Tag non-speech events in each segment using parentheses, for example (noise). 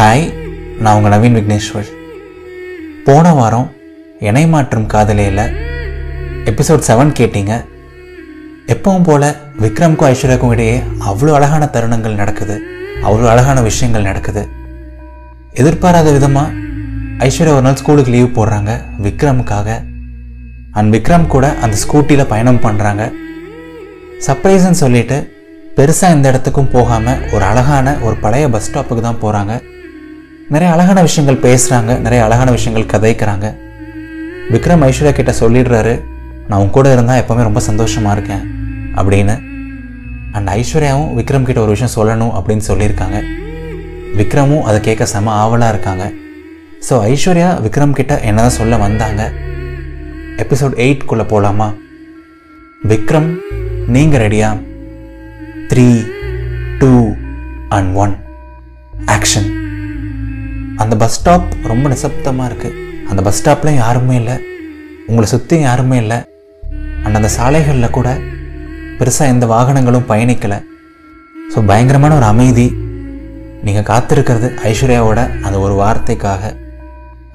Hi நான் உங்கள் நவீன் விக்னேஸ்வர். போன வாரம் இணை மாற்றும் காதலியில் எபிசோட் செவன் கேட்டீங்க. எப்பவும் போல் விக்ரம்க்கும் ஐஸ்வர்யாவுக்கும் இடையே அவ்வளோ அழகான தருணங்கள் நடக்குது. அவ்வளோ அழகான விஷயங்கள் நடக்குது. எதிர்பாராத விதமாக ஐஸ்வர்யா ஒரு நாள் ஸ்கூலுக்கு லீவ் போடுறாங்க விக்ரமுக்காக. அண்ட் விக்ரம் கூட அந்த ஸ்கூட்டியில் பயணம் பண்ணுறாங்க சர்ப்ரைஸ்ன்னு சொல்லிட்டு பெருசாக இந்த இடத்துக்கும் போகாமல் ஒரு அழகான ஒரு பழைய பஸ் ஸ்டாப்புக்கு தான் போகிறாங்க நிறைய அழகான விஷயங்கள் பேசுகிறாங்க நிறைய அழகான விஷயங்கள் கதைக்கிறாங்க. விக்ரம் ஐஸ்வர்யா கிட்ட சொல்லிடுறாரு நான் உன் கூட இருந்தால் எப்போவுமே ரொம்ப சந்தோஷமாக இருக்கேன் அப்படின்னு. அண்ட் ஐஸ்வர்யாவும் விக்ரம் கிட்ட ஒரு விஷயம் சொல்லணும் அப்படின்னு சொல்லியிருக்காங்க. விக்ரமும் அதை கேட்க செம ஆவலாக இருக்காங்க. ஸோ ஐஸ்வர்யா விக்ரம் கிட்ட என்னதான் சொல்ல வந்தாங்க? எபிசோட் எயிட்குள்ளே போகலாமா விக்ரம் நீங்கள் ரெடியா three two and one action அந்த பஸ் ஸ்டாப் ரொம்ப நிசப்தமாக இருக்குது அந்த பஸ் ஸ்டாப்லையும் யாருமே இல்லை. உங்களை சுற்றி யாருமே இல்லை. அண்ட் அந்த சாலைகளில் கூட பெருசாக எந்த வாகனங்களும் பயணிக்கலை. ஸோ பயங்கரமான ஒரு அமைதி. நீங்கள் காத்திருக்கிறது ஐஸ்வர்யாவோட அந்த ஒரு வார்த்தைக்காக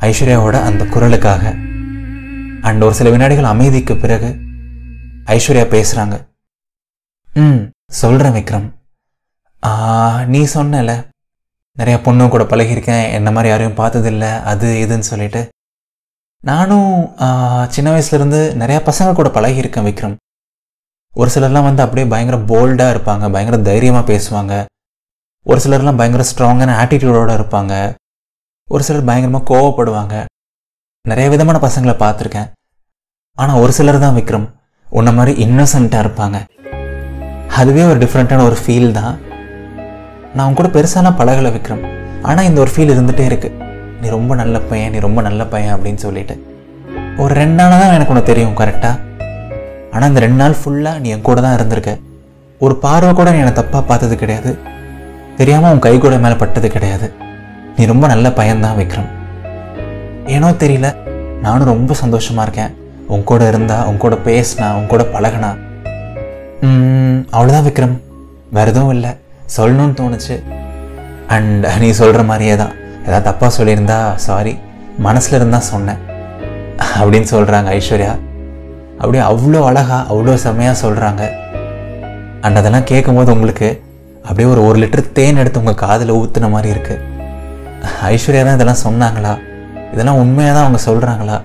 ஐஸ்வர்யாவோட அந்த குரலுக்காக. அண்ட் ஒரு சில வினாடிகள் அமைதிக்கு பிறகு ஐஸ்வர்யா பேசுகிறாங்க ம் சொல்கிறேன் விக்ரம். நீ சொன்னல. நிறையா பொண்ணு கூட பழகியிருக்கேன். என்ன மாதிரி யாரையும் பார்த்ததில்ல. அது இதுன்னு சொல்லிட்டு. நானும் சின்ன வயசுலேருந்து நிறையா பசங்க கூட பழகியிருக்கேன் விக்ரம். ஒரு சிலர்லாம் வந்து அப்படியே பயங்கர போல்டாக இருப்பாங்க. பயங்கர தைரியமாக பேசுவாங்க. ஒரு சிலர்லாம் பயங்கர ஸ்ட்ராங்கான ஆட்டிடியூடோடு இருப்பாங்க. ஒரு சிலர் பயங்கரமாக கோவப்படுவாங்க. நிறைய விதமான பசங்களை பார்த்துருக்கேன். ஆனால் ஒரு சிலர் தான் விக்ரம். உன்ன மாதிரி இன்னசென்ட்டாக இருப்பாங்க. அதுவே ஒரு டிஃப்ரெண்ட்டான ஒரு ஃபீல் தான். நான் உன் கூட பெருசாலாம் பழகலை விக்ரம். ஆனால் இந்த ஒரு ஃபீல் இருந்துகிட்டே இருக்கு. நீ ரொம்ப நல்ல பையன் நீ ரொம்ப நல்ல பையன் அப்படின்னு சொல்லிட்டு. ஒரு ரெண்டு நாள் தான் எனக்கு உனக்கு தெரியும் கரெக்டாக ஆனால் இந்த ரெண்டு நாள் ஃபுல்லாக நீ என் கூட தான் இருந்திருக்க. ஒரு பார்வை கூட நீ என்னை தப்பாக பார்த்தது கிடையாது. தெரியாமல் உன் கை கூட மேலே பட்டது கிடையாது. நீ ரொம்ப நல்ல பையன்தான் விக்ரம். ஏனோ தெரியல நானும் ரொம்ப சந்தோஷமாக இருக்கேன். உன் கூட இருந்தா உன் கூட பேசினா உன் கூட பழகினா. அவ்வளோதான் விக்ரம். வேறு எதுவும் இல்லை. சொல்லணும்னு தோணுச்சு. அண்ட் நீ சொல்கிற மாதிரியே தான். ஏதாவது தப்பாக சொல்லியிருந்தா சாரி மனசில் இருந்தா சொன்னேன். அப்படின்னு சொல்கிறாங்க ஐஸ்வர்யா. அப்படியே அவ்வளோ அழகா அவ்வளோ செம்மையாக சொல்கிறாங்க அண்ட் அதெல்லாம் கேட்கும்போது உங்களுக்கு அப்படியே ஒரு ஒரு லிட்டர் தேன் எடுத்து உங்கள் காதில் ஊற்றுன மாதிரி இருக்குது ஐஸ்வர்யா தான் இதெல்லாம் சொன்னாங்களா? இதெல்லாம் உண்மையாக தான் அவங்க சொல்கிறாங்களா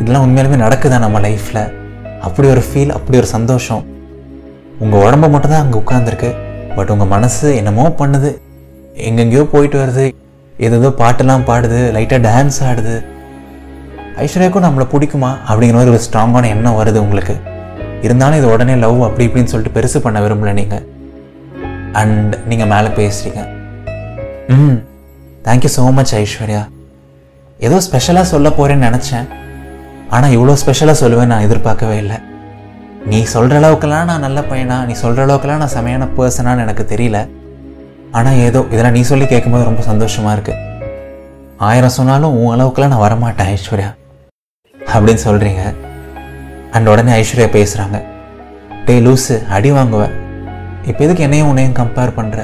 இதெல்லாம் உண்மையாலுமே நடக்குதா நம்ம லைஃப்பில் அப்படி ஒரு ஃபீல் அப்படி ஒரு சந்தோஷம். உங்கள் உடம்பு மட்டும் தான் அங்கே உட்காந்துருக்கு பட் உங்கள் மனசு என்னமோ பண்ணுது. எங்கெங்கேயோ போயிட்டு வருது. ஏதேதோ பாட்டெல்லாம் பாடுது. லைட்டாக டான்ஸ் ஆடுது. ஐஸ்வர்யாவுக்கும் நம்மளை பிடிக்குமா? அப்படிங்கிற மாதிரி ஒரு ஸ்ட்ராங்கான எண்ணம் வருது உங்களுக்கு. இருந்தாலும் இது உடனே லவ் அப்படி இப்படின்னு சொல்லிட்டு பெருசு பண்ண விரும்பல நீங்கள் அண்ட் நீங்கள் மேலே பேசுகிறீங்க ம் தேங்க்யூ ஸோ மச் ஐஸ்வர்யா. ஏதோ ஸ்பெஷலாக சொல்ல போகிறேன்னு நினச்சேன். ஆனால் இவ்வளோ ஸ்பெஷலாக சொல்லுவேன் நான் எதிர்பார்க்கவே இல்லை. நீ சொல்கிற அளவுக்கெல்லாம் நான் நல்ல பையனா? நீ சொல்கிற அளவுக்கெல்லாம் நான் செமையான பர்சனான்னு எனக்கு தெரியல. ஆனால் ஏதோ இதெல்லாம் நீ சொல்லி கேட்கும்போது ரொம்ப சந்தோஷமாக இருக்குது ஆயிரம் சொன்னாலும் உன் அளவுக்குலாம் நான் வரமாட்டேன் ஐஸ்வர்யா. அப்படின்னு சொல்கிறீங்க அண்ட் உடனே ஐஸ்வர்யா பேசுகிறாங்க டேய் லூஸு அடி வாங்குவ. இப்போ எதுக்கு என்னையும் உன்னையும் கம்பேர் பண்ணுற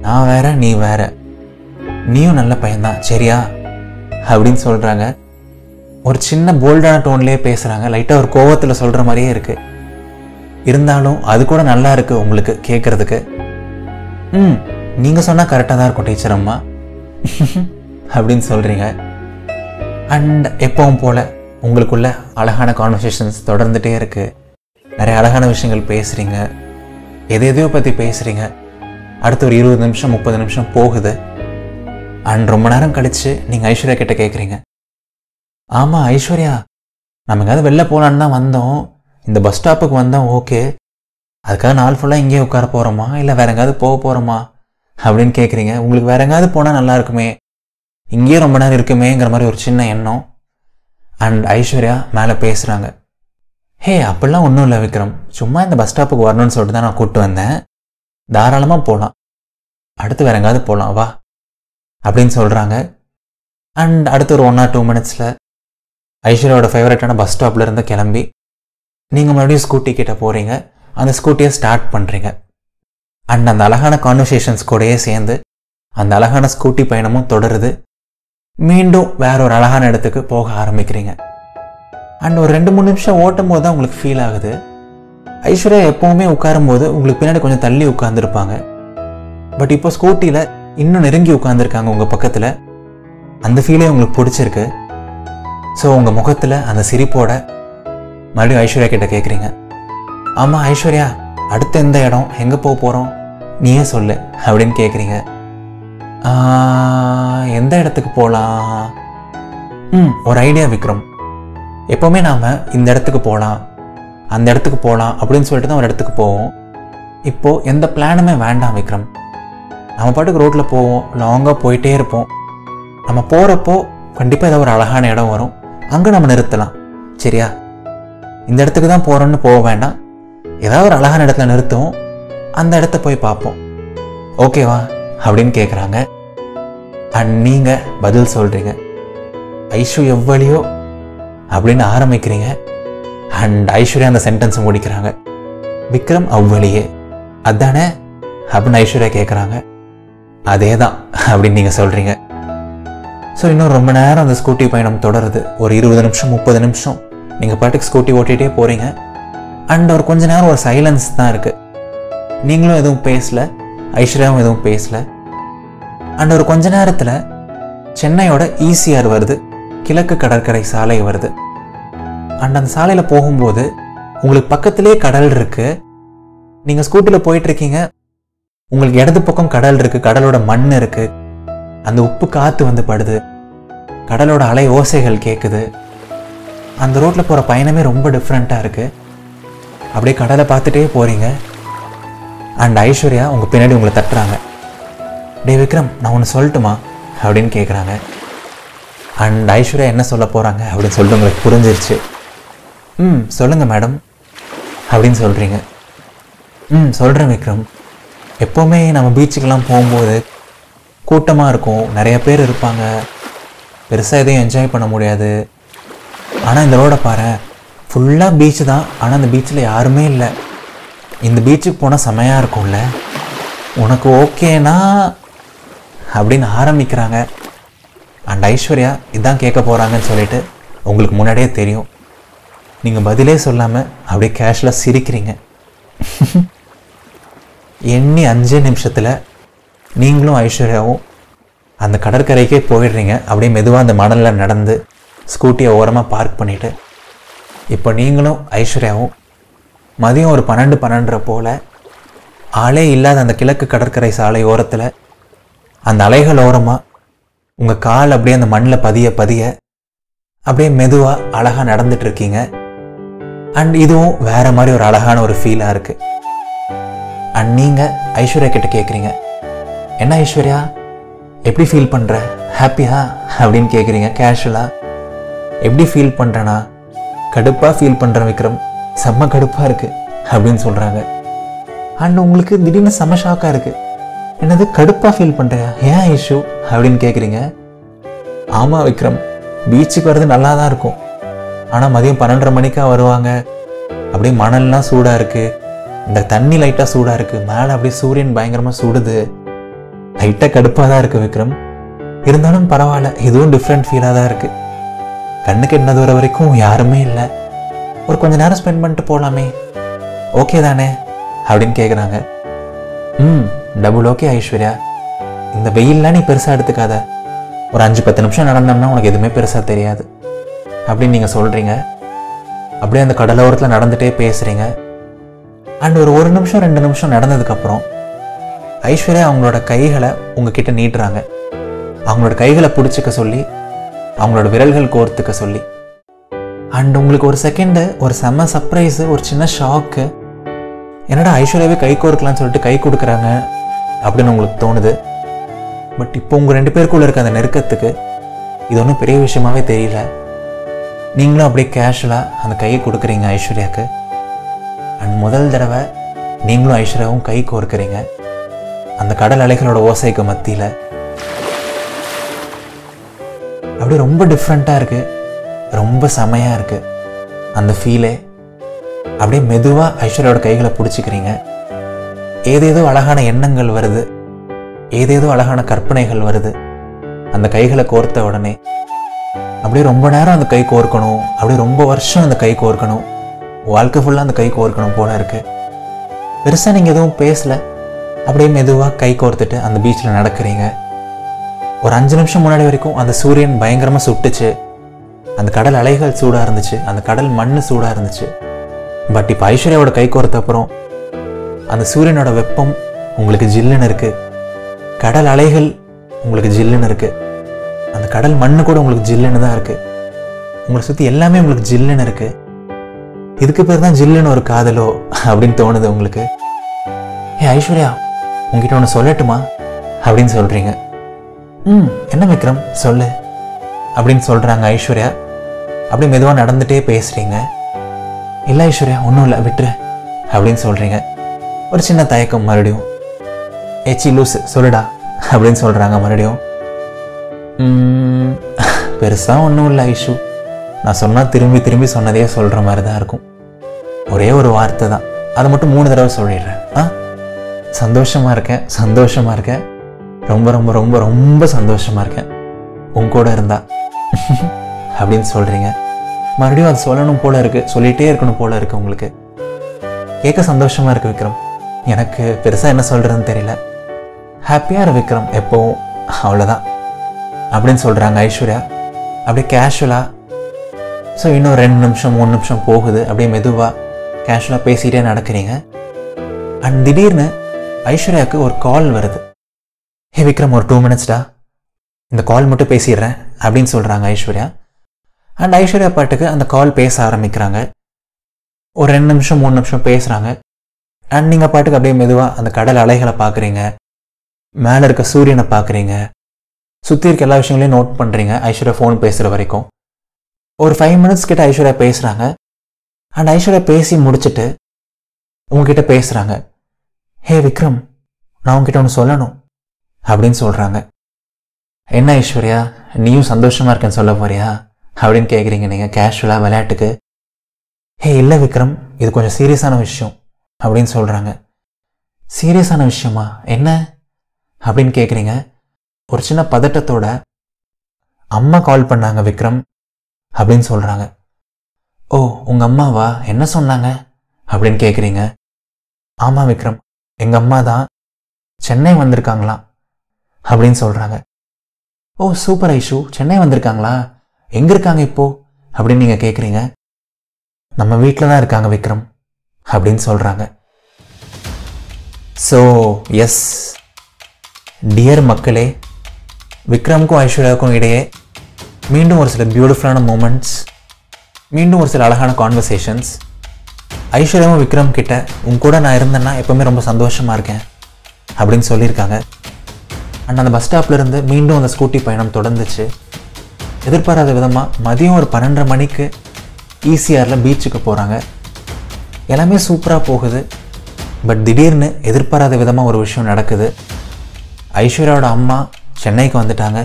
நான் வேற நீ வேற. நீயும் நல்ல பையன்தான் சரியா? அப்படின்னு சொல்கிறாங்க ஒரு சின்ன போல்டான டோன்லேயே பேசுகிறாங்க லைட்டாக ஒரு கோவத்தில் சொல்கிற மாதிரியே இருக்குது இருந்தாலும் அது கூட நல்லா இருக்குது உங்களுக்கு கேட்குறதுக்கு ம் நீங்கள் சொன்னால் கரெக்டாக தான் இருக்கும் டீச்சர் அம்மா. (laughs) அப்படின்னு சொல்கிறீங்க அண்ட் எப்பவும் போல் உங்களுக்குள்ள அழகான கான்வர்சேஷன்ஸ் தொடர்ந்துகிட்டே இருக்குது நிறைய அழகான விஷயங்கள் பேசுகிறீங்க எது எதையோ பற்றி பேசுகிறீங்க அடுத்து ஒரு இருபது நிமிஷம் முப்பது நிமிஷம் போகுது. அண்ட் ரொம்ப நேரம் கழித்து நீங்கள் ஐஸ்வர்யா கிட்டே கேட்குறீங்க ஆமாம் ஐஸ்வர்யா. நம்ம எங்கேயாவது வெளில போகலான்னு தான் வந்தோம். இந்த பஸ் ஸ்டாப்புக்கு வந்தால் ஓகே அதுக்காக நாள் ஃபுல்லாக இங்கேயே உட்கார போகிறோமா இல்லை வேற எங்கேயாவது போக போகிறோமா அப்படின்னு கேட்குறீங்க உங்களுக்கு வேற எங்கேயாவது போனால் நல்லா இருக்குமே. இங்கேயே ரொம்ப நேரம் இருக்குமேங்கிற மாதிரி ஒரு சின்ன எண்ணம். அண்ட் ஐஸ்வர்யா மேலே பேசுகிறாங்க ஹே அப்படிலாம் ஒன்றும் இல்லை விக்ரம். சும்மா இந்த பஸ் ஸ்டாப்புக்கு வரணும்னு சொல்லிட்டு தான் நான் கூப்பிட்டு வந்தேன். தாராளமாக போகலாம் அடுத்து வேற எங்கேயாவது போகலாம் வா. அப்படின்னு சொல்கிறாங்க அண்ட் அடுத்து ஒரு ஒன் ஆர் டூ மினிட்ஸில் ஐஸ்வர்யாவோட ஃபேவரட்டான பஸ் ஸ்டாப்ல இருந்து கிளம்பி நீங்கள் மறுபடியும் ஸ்கூட்டி கிட்ட போகிறீங்க அந்த ஸ்கூட்டியை ஸ்டார்ட் பண்ணுறீங்க அண்ட் அந்த அழகான கான்வர்சேஷன்ஸ் கூடயே சேர்ந்து அந்த அழகான ஸ்கூட்டி பயணமும் தொடருது. மீண்டும் வேற ஒரு அழகான இடத்துக்கு போக ஆரம்பிக்கிறீங்க. அண்ட் ஒரு ரெண்டு மூணு நிமிஷம் ஓட்டும் போது தான் உங்களுக்கு ஃபீல் ஆகுது. ஐஸ்வர்யா எப்பவுமே உட்காரும்போது உங்களுக்கு பின்னாடி கொஞ்சம் தள்ளி உட்காந்துருப்பாங்க பட் இப்போ ஸ்கூட்டியில் இன்னும் நெருங்கி உட்காந்துருக்காங்க உங்கள் பக்கத்தில். அந்த ஃபீலே உங்களுக்கு பிடிச்சிருக்கு. ஸோ உங்கள் முகத்தில் அந்த சிரிப்போட மறுபடியும் ஐஸ்வர்யா கிட்ட கேட்குறீங்க ஆமாம் ஐஸ்வர்யா அடுத்து எந்த இடம்? எங்கே போக போகிறோம் நீயே சொல்லு அப்படின்னு கேட்குறீங்க எந்த இடத்துக்கு போகலாம் ம் ஒரு ஐடியா விக்ரம். எப்போவுமே நாம் இந்த இடத்துக்கு போகலாம் அந்த இடத்துக்கு போகலாம் அப்படின்னு சொல்லிட்டு தான் ஒரு இடத்துக்கு போவோம். இப்போது எந்த பிளானுமே வேண்டாம் விக்ரம். நம்ம பாட்டுக்கு ரோட்டில் போவோம் லாங்காக போயிட்டே இருப்போம். நம்ம போகிறப்போ கண்டிப்பாக ஏதோ ஒரு அழகான இடம் வரும். அங்கே நம்ம நிறுத்தலாம். சரியா? இந்த இடத்துக்கு தான் போகிறோன்னு போக வேண்டாம். ஏதாவது ஒரு அழகான இடத்துல நிறுத்துவோம். அந்த இடத்த போய் பார்ப்போம். ஓகேவா அப்படின்னு கேட்குறாங்க அண்ட் நீங்கள் பதில் சொல்கிறீங்க ஐஷு எவ்வளியோ அப்படின்னு ஆரம்பிக்கிறீங்க. அண்ட் ஐஸ்வர்யா அந்த சென்டென்ஸை முடிக்கிறாங்க. விக்ரம் அவ்வளியே. அதானே? அப்படின்னு ஐஸ்வர்யா கேட்குறாங்க அதே தான் அப்படின்னு நீங்கள் சொல்கிறீங்க ஸோ இன்னும் ரொம்ப நேரம் அந்த ஸ்கூட்டி பயணம் தொடருது. ஒரு இருபது நிமிஷம் முப்பது நிமிஷம். நீங்கள் பாட்டுக்கு ஸ்கூட்டி ஓட்டிகிட்டே போகிறீங்க அண்ட் ஒரு கொஞ்ச நேரம் ஒரு சைலன்ஸ் தான் இருக்குது நீங்களும் எதுவும் பேசல. ஐஸ்வர்யாவும் எதுவும் பேசல. அண்ட் ஒரு கொஞ்ச நேரத்தில் சென்னையோட ஈசிஆர் வருது. கிழக்கு கடற்கரை சாலை வருது. அண்ட் அந்த சாலையில் போகும்போது உங்களுக்கு பக்கத்திலே கடல் இருக்கு. நீங்கள் ஸ்கூட்டியில் போயிட்டு இருக்கீங்க. உங்களுக்கு இடது பக்கம் கடல் இருக்கு. கடலோட மண் இருக்கு. அந்த உப்பு காற்று வந்து படுது. கடலோட அலை ஓசைகள் கேட்குது அந்த ரோட்டில் போகிற பயணமே ரொம்ப டிஃப்ரெண்ட்டாக இருக்குது அப்படியே கடலை பார்த்துட்டே போகிறீங்க அண்ட் ஐஸ்வர்யா உங்கள் பின்னாடி உங்களை தட்டுறாங்க. டே விக்ரம் நான் ஒன்று சொல்லட்டுமா? அப்படின்னு கேட்குறாங்க அண்ட் ஐஸ்வர்யா என்ன சொல்ல போகிறாங்க அப்படின்னு சொல்லிட்டு உங்களுக்கு புரிஞ்சிருச்சு. ம் சொல்லுங்கள் மேடம் அப்படின்னு சொல்கிறீங்க ம் சொல்கிறேன் விக்ரம். எப்போவுமே நம்ம பீச்சுக்கெலாம் போகும்போது கூட்டமாக இருக்கும். நிறைய பேர் இருப்பாங்க. பெருசாக எதையும் என்ஜாய் பண்ண முடியாது. ஆனால் இந்த ரோடை பாரு ஃபுல்லாக பீச்சு தான். ஆனால் அந்த பீச்சில் யாருமே இல்லை. இந்த பீச்சுக்கு போனால் செமையாக இருக்கும்ல. உனக்கு ஓகேனா? அப்படின்னு ஆரம்பிக்கிறாங்க. அண்ட் ஐஸ்வர்யா இதான் கேட்க போகிறாங்கன்னு சொல்லிட்டு உங்களுக்கு முன்னாடியே தெரியும். நீங்கள் பதிலே சொல்லாமல் அப்படியே கேஷுவலாக சிரிக்கிறீங்க. (laughs) எண்ணி அஞ்சு நிமிஷத்தில் நீங்களும் ஐஸ்வர்யாவும் அந்த கடற்கரைக்கே போயிடுறீங்க. அப்படியே மெதுவாக அந்த மணலில் நடந்து ஸ்கூட்டியை ஓரமாக பார்க் பண்ணிவிட்டு இப்போ நீங்களும் ஐஸ்வர்யாவும் மதியம் ஒரு பன்னெண்டு பன்னெண்டரை போல் ஆளே இல்லாத அந்த கிழக்கு கடற்கரை சாலை ஓரத்தில் அந்த அலைகள் ஓரமாக உங்கள் கால் அப்படியே அந்த மண்ணில் பதிய பதிய அப்படியே மெதுவாக அழகாக நடந்துட்டுருக்கீங்க அண்ட் இதுவும் வேற மாதிரி ஒரு அழகான ஒரு ஃபீலாக இருக்குது அண்ட் நீங்கள் ஐஸ்வர்யா கிட்ட கேட்குறீங்க என்ன ஐஸ்வர்யா? எப்படி ஃபீல் பண்ணுற ஹாப்பியா அப்படின்னு கேட்குறீங்க கேஷுவலாக எப்படி ஃபீல் பண்ணுறேனா கடுப்பாக ஃபீல் பண்ணுறேன் விக்ரம். செம்ம கடுப்பாக இருக்குது அப்படின்னு சொல்கிறாங்க அண்ட் உங்களுக்கு திடீர்னு செம்ம ஷாக்காக இருக்குது என்னது கடுப்பாக ஃபீல் பண்ணுறியா ஏன் இஷ்யூ அப்படின்னு கேட்குறீங்க ஆமாம் விக்ரம் பீச்சுக்கு வர்றது நல்லா தான் இருக்கும். ஆனால் மதியம் பன்னெண்டரை மணிக்கா வருவாங்க. அப்படியே மணல்லாம் சூடாக இருக்குது இந்த தண்ணி லைட்டாக சூடாக இருக்குது மேலே அப்படியே சூரியன் பயங்கரமாக சுடுது. லைட்டாக கடுப்பாக தான் இருக்குது விக்ரம். இருந்தாலும் பரவாயில்ல இதுவும் டிஃப்ரெண்ட் ஃபீலாக தான் இருக்குது கண்ணுக்கு என்ன தூரம் வரைக்கும் யாருமே இல்லை. ஒரு கொஞ்ச நேரம் ஸ்பெண்ட் பண்ணிட்டு போகலாமே ஓகே தானே? அப்படின்னு கேட்குறாங்க ம் டபுள் ஓகே ஐஸ்வர்யா. இந்த வெயில்லாம் நீ பெருசாக எடுத்துக்காத. ஒரு அஞ்சு பத்து நிமிஷம் நடந்தோம்னா உனக்கு எதுவுமே பெருசாக தெரியாது. அப்படின்னு நீங்கள் சொல்கிறீங்க அப்படியே அந்த கடலோரத்தில் நடந்துகிட்டே பேசுகிறீங்க அண்ட் ஒரு ஒரு நிமிஷம் ரெண்டு நிமிஷம் நடந்ததுக்கப்புறம் ஐஸ்வர்யா அவங்களோட கைகளை உங்ககிட்ட நீட்டுறாங்க. அவங்களோட கைகளை பிடிச்சிக்க சொல்லி அவங்களோட விரல்கள் கோர்த்துக்க சொல்லி. அண்ட் உங்களுக்கு ஒரு செகண்டு ஒரு செம்ம சர்ப்ரைஸு ஒரு சின்ன ஷாக்கு என்னடா ஐஸ்வர்யாவே கை கோர்க்கலாம்னு சொல்லிட்டு கை கொடுக்குறாங்க அப்படின்னு உங்களுக்கு தோணுது. பட் இப்போ உங்கள் ரெண்டு பேருக்குள்ள இருக்க அந்த நெருக்கத்துக்கு இது ஒன்றும் பெரிய விஷயமாவே தெரியல. நீங்களும் அப்படியே கேஷுவலாக அந்த கையை கொடுக்குறீங்க ஐஸ்வர்யாவுக்கு அண்ட் முதல் தடவை நீங்களும் ஐஸ்வர்யாவும் கை கோர்க்குறீங்க. அந்த கடல் அலைகளோட ஓசைக்கு மத்தியில். அப்படியே ரொம்ப டிஃப்ரெண்ட்டாக இருக்குது ரொம்ப செமையாக இருக்குது அந்த ஃபீலே அப்படியே மெதுவாக ஐஸ்வர்யாவோட கைகளை பிடிச்சிக்கிறீங்க. ஏதேதோ அழகான எண்ணங்கள் வருது. ஏதேதோ அழகான கற்பனைகள் வருது. அந்த கைகளை கோர்த்த உடனே அப்படியே ரொம்ப நேரம் அந்த கை கோர்க்கணும். அப்படியே ரொம்ப வருஷம் அந்த கை கோர்க்கணும். வாழ்க்கை ஃபுல்லாக அந்த கை கோர்க்கணும் போல இருக்கு. பெருசாக நீங்கள் எதுவும் பேசல. அப்படியே மெதுவாக கை கோர்த்துட்டு அந்த பீச்சில் நடக்கிறீங்க. ஒரு அஞ்சு நிமிஷம் முன்னாடி வரைக்கும் அந்த சூரியன் பயங்கரமாக சுட்டுச்சு. அந்த கடல் அலைகள் சூடாக இருந்துச்சு. அந்த கடல் மண் சூடாக இருந்துச்சு. பட் இப்போ ஐஸ்வர்யாவோட கை கோர்த்த அப்புறம் அந்த சூரியனோட வெப்பம் உங்களுக்கு ஜில்லுன்னு இருக்குது கடல் அலைகள் உங்களுக்கு ஜில்லுன்னு இருக்குது அந்த கடல் மண்ணு கூட உங்களுக்கு ஜில்லுன்னு தான் இருக்குது உங்களை சுற்றி எல்லாமே உங்களுக்கு ஜில்லுன்னு இருக்குது இதுக்கு பேர் தான் ஜில்லுன்னு ஒரு காதலோ அப்படின்னு தோணுது உங்களுக்கு. ஏ ஐஸ்வர்யா உங்ககிட்ட ஒன்று சொல்லட்டுமா? அப்படின்னு சொல்கிறீங்க ம் என்ன விக்ரம்? சொல்லு. அப்படின்னு சொல்கிறாங்க ஐஸ்வர்யா. அப்படியே மெதுவாக நடந்துகிட்டே பேசுகிறீங்க இல்லை ஐஸ்வர்யா ஒன்றும் இல்லை விட்டுரு. அப்படின்னு சொல்கிறீங்க ஒரு சின்ன தயக்கம் மறுபடியும். ஏச்சி லூஸ் சொல்லுடா அப்படின்னு சொல்கிறாங்க மறுபடியும். பெருசாக ஒன்றும் இல்லை ஐஷு. நான் சொன்னால் திரும்பி திரும்பி சொன்னதே சொல்கிற மாதிரி தான் இருக்கும். ஒரே ஒரு வார்த்தை தான். அதை மட்டும் மூணு தடவை சொல்லிடுறேன். ஆ? சந்தோஷமாக இருக்கேன் சந்தோஷமாக இருக்கேன். ரொம்ப ரொம்ப ரொம்ப ரொம்ப சந்தோஷமாக இருக்கேன். உன் கூட இருந்தா. அப்படின்னு சொல்கிறீங்க மறுபடியும் அது சொல்லணும் போல இருக்குது சொல்லிகிட்டே இருக்கணும் போல இருக்குது உங்களுக்கு. கேட்க சந்தோஷமாக இருக்குது விக்ரம். எனக்கு பெருசாக என்ன சொல்கிறதுன்னு தெரியல. ஹாப்பியாக இரு விக்ரம் எப்போவும். அவ்வளோதான் அப்படின்னு சொல்கிறாங்க ஐஸ்வர்யா. அப்படியே கேஷுவலாக ஸோ இன்னும் ரெண்டு நிமிஷம் மூணு நிமிஷம் போகுது. அப்படியே மெதுவாக கேஷுவலாக பேசிகிட்டே நடக்கிறீங்க. அண்ட் திடீர்னு ஐஸ்வர்யாவுக்கு ஒரு கால் வருது. ஹே விக்ரம் ஒரு டூ. மினிட்ஸ்டா இந்த கால் மட்டும் பேசிடுறேன் அப்படின்னு சொல்கிறாங்க ஐஸ்வர்யா. அண்ட் ஐஸ்வர்யா பாட்டுக்கு அந்த கால் பேச ஆரம்பிக்கிறாங்க. ஒரு ரெண்டு நிமிஷம் மூணு நிமிஷம் பேசுகிறாங்க அண்ட் நீங்கள் பாட்டுக்கு அப்படியே மெதுவாக அந்த கடல் அலைகளை பார்க்குறீங்க மேலே இருக்க சூரியனை பார்க்குறீங்க சுற்றி இருக்க எல்லா விஷயங்களையும் நோட் பண்ணுறீங்க ஐஸ்வர்யா ஃபோன் பேசுகிற வரைக்கும். ஒரு ஃபைவ் மினிட்ஸ் கிட்ட ஐஸ்வர்யா பேசுகிறாங்க அண்ட் ஐஸ்வர்யா பேசி முடிச்சுட்டு உங்ககிட்ட பேசுகிறாங்க ஹே விக்ரம் நான் உங்ககிட்ட ஒன்று சொல்லணும். அப்படின்னு சொல்கிறாங்க என்ன ஐஸ்வர்யா நீயும் சந்தோஷமாக இருக்கேன்னு சொல்ல போறியா? அப்படின்னு கேட்குறீங்க நீங்கள் கேஷுவலாக விளையாட்டுக்கு. ஹே இல்லை விக்ரம் இது கொஞ்சம் சீரியஸான விஷயம் அப்படின்னு சொல்கிறாங்க சீரியஸான விஷயமா? என்ன? அப்படின்னு கேட்குறீங்க ஒரு சின்ன பதட்டத்தோட அம்மா கால் பண்ணாங்க விக்ரம் அப்படின்னு சொல்கிறாங்க ஓ உங்கள் அம்மாவா? என்ன சொன்னாங்க? அப்படின்னு கேட்குறீங்க ஆமாம் விக்ரம் எங்கள் அம்மா தான் சென்னை வந்திருக்காங்களாம். அப்படின்னு சொல்கிறாங்க ஓ சூப்பர் ஐஷு சென்னை வந்திருக்காங்களா? எங்கே இருக்காங்க இப்போது அப்படின்னு நீங்கள் கேட்குறீங்க நம்ம வீட்டில் தான் இருக்காங்க விக்ரம் அப்படின்னு சொல்கிறாங்க ஸோ எஸ் டியர் மக்களே விக்ரமுக்கும் ஐஸ்வர்யாவுக்கும் இடையே மீண்டும் ஒரு சில பியூட்டிஃபுல்லான மூமெண்ட்ஸ் மீண்டும் ஒரு சில அழகான கான்வர்சேஷன்ஸ் ஐஸ்வர்யாவும் விக்ரம் கிட்ட உன் கூட நான் இருந்தேன்னா எப்போவுமே ரொம்ப சந்தோஷமாக இருக்கேன் அப்படின்னு சொல்லியிருக்காங்க. அண்ட் அந்த பஸ் ஸ்டாப்ல இருந்து மீண்டும் அந்த ஸ்கூட்டி பயணம் தொடர்ந்துச்சு. எதிர்பாராத விதமாக மதியம் ஒரு பன்னெண்டரை மணிக்கு ஈசிஆரில் பீச்சுக்கு போகிறாங்க எல்லாமே சூப்பராக போகுது. பட் திடீர்னு எதிர்பாராத விதமாக ஒரு விஷயம் நடக்குது. ஐஸ்வர்யாவோட அம்மா சென்னைக்கு வந்துட்டாங்க.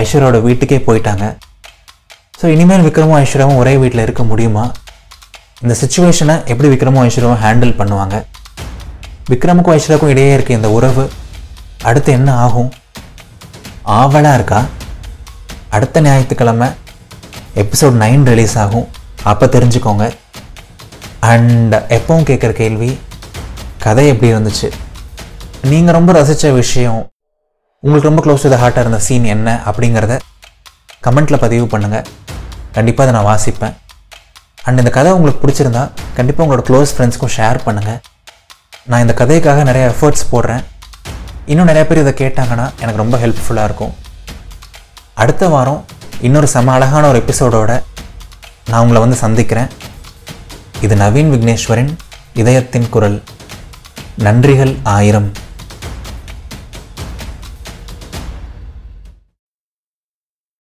ஐஸ்வர்யாவோட வீட்டுக்கே போயிட்டாங்க. ஸோ இனிமேல் விக்ரமும் ஐஸ்வர்யாவும் ஒரே வீட்டில் இருக்க முடியுமா? இந்த சுச்சுவேஷனை எப்படி விக்ரமும் ஐஸ்வர்யாவும் ஹேண்டில் பண்ணுவாங்க? விக்ரமுக்கும் ஐஸ்வர்யாவுக்கும் இடையே இருக்க இந்த உறவு அடுத்து என்ன ஆகும்? ஆவலாக இருக்கா? அடுத்த ஞாயிற்றுக்கிழமை எபிசோட் நைன் ரிலீஸ் ஆகும். அப்போ தெரிஞ்சுக்கோங்க. அண்ட் எப்பவும் கேட்குற கேள்வி கதை எப்படி இருந்துச்சு? நீங்கள் ரொம்ப ரசித்த விஷயம் உங்களுக்கு ரொம்ப க்ளோஸ் டு த ஹார்ட்டாக இருந்த சீன் என்ன அப்படிங்கிறத கமெண்ட்டில் பதிவு பண்ணுங்கள் கண்டிப்பாக அதை நான் வாசிப்பேன். அண்ட் இந்த கதை உங்களுக்கு பிடிச்சிருந்தா கண்டிப்பாக உங்களோட க்ளோஸ் ஃப்ரெண்ட்ஸ்க்கும் ஷேர் பண்ணுங்கள் நான் இந்த கதைக்காக நிறைய எஃபர்ட்ஸ் போடுறேன். இன்னும் நிறைய பேர் இதை கேட்டாங்கன்னா எனக்கு ரொம்ப ஹெல்ப்ஃபுல்லாக இருக்கும். அடுத்த வாரம் இன்னொரு செம அழகான ஒரு எபிசோடோட நான் உங்களை வந்து சந்திக்கிறேன். இது நவீன் விக்னேஸ்வரின் இதயத்தின் குரல். நன்றிகள் ஆயிரம்.